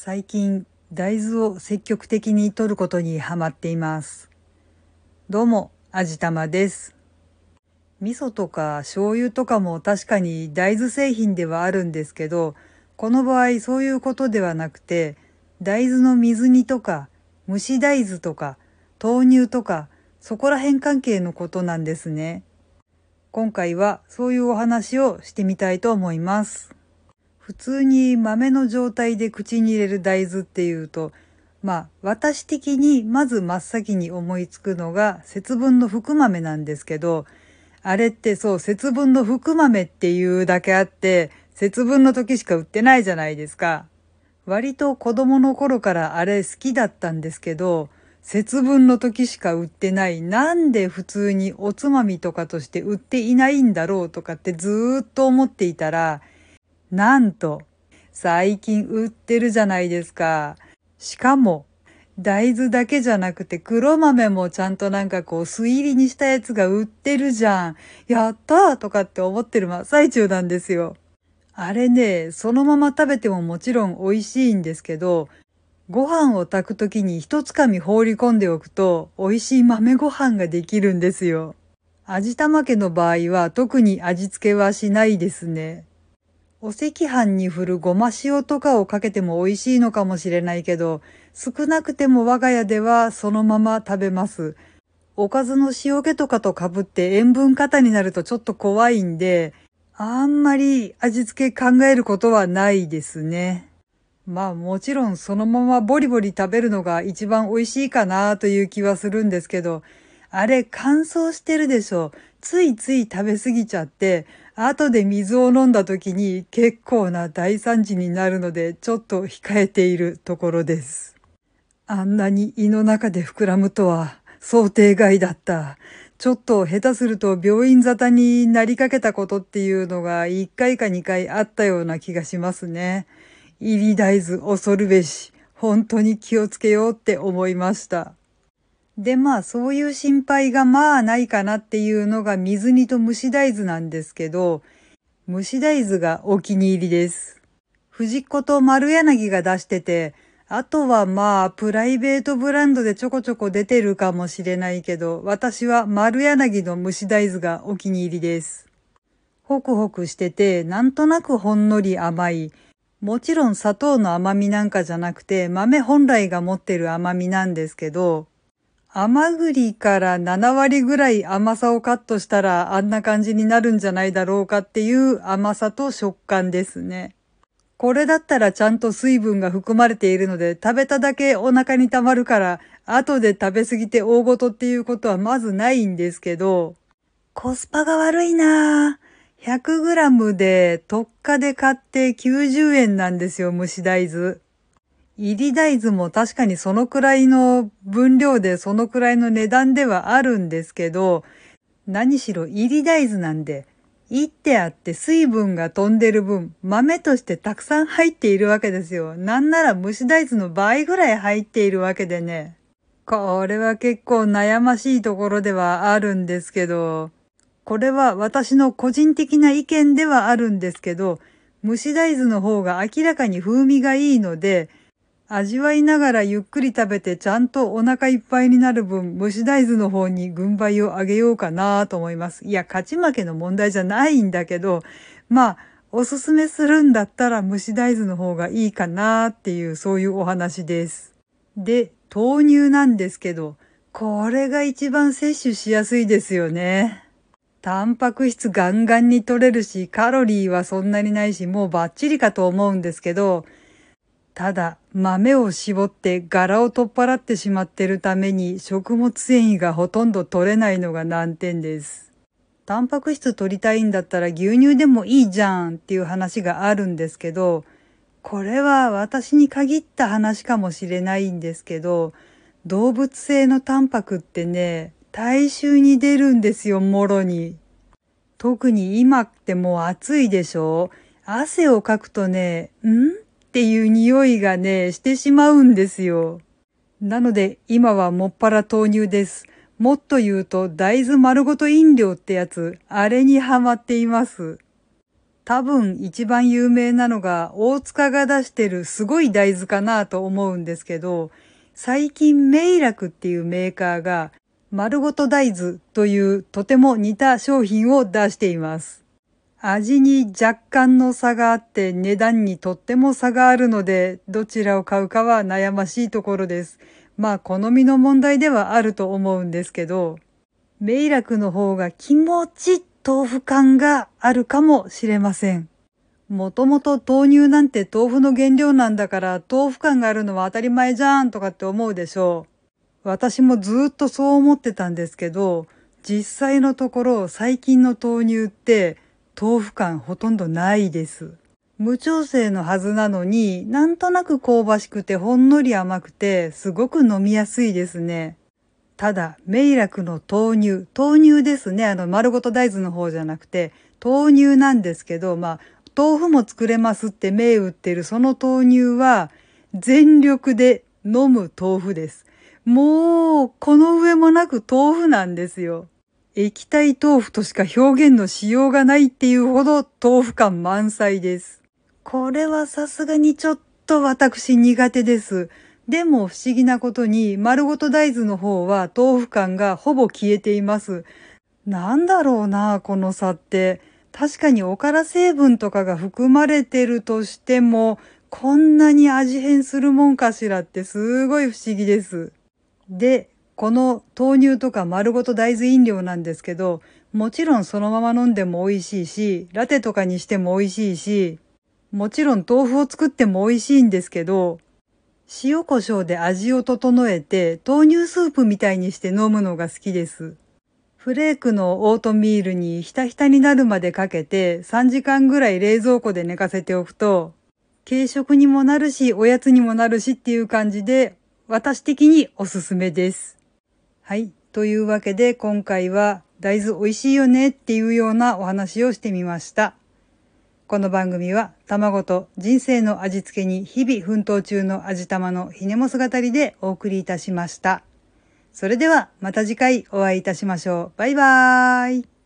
最近大豆を積極的に摂ることにハマっています。どうも、あじたまです。味噌とか醤油とかも確かに大豆製品ではあるんですけど、この場合そういうことではなくて、大豆の水煮とか蒸し大豆とか豆乳とかそこら辺関係のことなんですね。今回はそういうお話をしてみたいと思います。普通に豆の状態で口に入れる大豆っていうと、まあ私的にまず真っ先に思いつくのが節分の福豆なんですけど、あれってそう節分の福豆っていうだけあって、節分の時しか売ってないじゃないですか。割と子供の頃からあれ好きだったんですけど、節分の時しか売ってない。なんで普通におつまみとかとして売っていないんだろうとかってずーっと思っていたら、なんと、最近売ってるじゃないですか。しかも、大豆だけじゃなくて黒豆もちゃんとなんかこう素入りにしたやつが売ってるじゃん。やったーとかって思ってる真っ最中なんですよ。あれね、そのまま食べてももちろん美味しいんですけど、ご飯を炊くときに一つかみ放り込んでおくと美味しい豆ご飯ができるんですよ。味玉家の場合は特に味付けはしないですね。お赤飯に振るごま塩とかをかけても美味しいのかもしれないけど、少なくても我が家ではそのまま食べます。おかずの塩気とかと被って塩分過多になるとちょっと怖いんで、あんまり味付け考えることはないですね。まあもちろんそのままボリボリ食べるのが一番美味しいかなという気はするんですけど、あれ乾燥してるでしょ。ついつい食べ過ぎちゃって、後で水を飲んだ時に結構な大惨事になるのでちょっと控えているところです。あんなに胃の中で膨らむとは想定外だった。ちょっと下手すると病院沙汰になりかけたことっていうのが1回か2回あったような気がしますね。入り大豆恐るべし。本当に気をつけようって思いました。でまあそういう心配がまあないかなっていうのが水煮と蒸し大豆なんですけど、蒸し大豆がお気に入りです。藤子と丸柳が出してて、あとはまあプライベートブランドでちょこちょこ出てるかもしれないけど、私は丸柳の蒸し大豆がお気に入りです。ホクホクしてて、なんとなくほんのり甘い。もちろん砂糖の甘みなんかじゃなくて、豆本来が持ってる甘みなんですけど、甘栗から7割ぐらい甘さをカットしたらあんな感じになるんじゃないだろうかっていう甘さと食感ですね。これだったらちゃんと水分が含まれているので食べただけお腹に溜まるから後で食べ過ぎて大ごとっていうことはまずないんですけど、コスパが悪いなぁ。100g で特価で買って90円なんですよ、蒸し大豆。入り大豆も確かにそのくらいの分量でそのくらいの値段ではあるんですけど、何しろ入り大豆なんで、いってあって水分が飛んでる分、豆としてたくさん入っているわけですよ。なんなら蒸し大豆の倍ぐらい入っているわけでね。これは結構悩ましいところではあるんですけど、これは私の個人的な意見ではあるんですけど、蒸し大豆の方が明らかに風味がいいので、味わいながらゆっくり食べてちゃんとお腹いっぱいになる分、蒸し大豆の方に軍配を上げようかなと思います。いや、勝ち負けの問題じゃないんだけど、まあ、おすすめするんだったら蒸し大豆の方がいいかなっていう、そういうお話です。で、豆乳なんですけど、これが一番摂取しやすいですよね。タンパク質ガンガンに取れるし、カロリーはそんなにないし、もうバッチリかと思うんですけど、ただ、豆を絞って柄を取っ払ってしまってるために食物繊維がほとんど取れないのが難点です。タンパク質取りたいんだったら牛乳でもいいじゃんっていう話があるんですけど、これは私に限った話かもしれないんですけど、動物性のタンパクってね、体臭に出るんですよ、もろに。特に今ってもう暑いでしょ？汗をかくとね、ん？っていう匂いがね、してしまうんですよ。なので今はもっぱら豆乳です。もっと言うと大豆丸ごと飲料ってやつ、あれにハマっています。多分一番有名なのが大塚が出してるすごい大豆かなと思うんですけど、最近メイラクっていうメーカーが丸ごと大豆というとても似た商品を出しています。味に若干の差があって値段にとっても差があるのでどちらを買うかは悩ましいところです。まあ好みの問題ではあると思うんですけど、メイラクの方が気持ち豆腐感があるかもしれません。もともと豆乳なんて豆腐の原料なんだから豆腐感があるのは当たり前じゃんとかって思うでしょう。私もずっとそう思ってたんですけど、実際のところ最近の豆乳って豆腐感ほとんどないです。無調整のはずなのになんとなく香ばしくてほんのり甘くてすごく飲みやすいですね。ただ、メイラクの豆乳、豆乳ですね。あの、丸ごと大豆の方じゃなくて、豆乳なんですけど、まあ、豆腐も作れますって銘打ってるその豆乳は、全力で飲む豆腐です。もう、この上もなく豆腐なんですよ。液体豆腐としか表現のしようがないっていうほど豆腐感満載です。これはさすがにちょっと私苦手です。でも不思議なことに丸ごと大豆の方は豆腐感がほぼ消えています。なんだろうな、この差って。確かにおから成分とかが含まれてるとしても、こんなに味変するもんかしらってすごい不思議です。で、この豆乳とか丸ごと大豆飲料なんですけど、もちろんそのまま飲んでも美味しいし、ラテとかにしても美味しいし、もちろん豆腐を作っても美味しいんですけど、塩胡椒で味を整えて豆乳スープみたいにして飲むのが好きです。フレークのオートミールにひたひたになるまでかけて3時間ぐらい冷蔵庫で寝かせておくと軽食にもなるしおやつにもなるしっていう感じで私的におすすめです。はい。というわけで今回は大豆美味しいよねっていうようなお話をしてみました。この番組は卵と人生の味付けに日々奮闘中の味玉のひねも姿りでお送りいたしました。それではまた次回お会いいたしましょう。バイバーイ。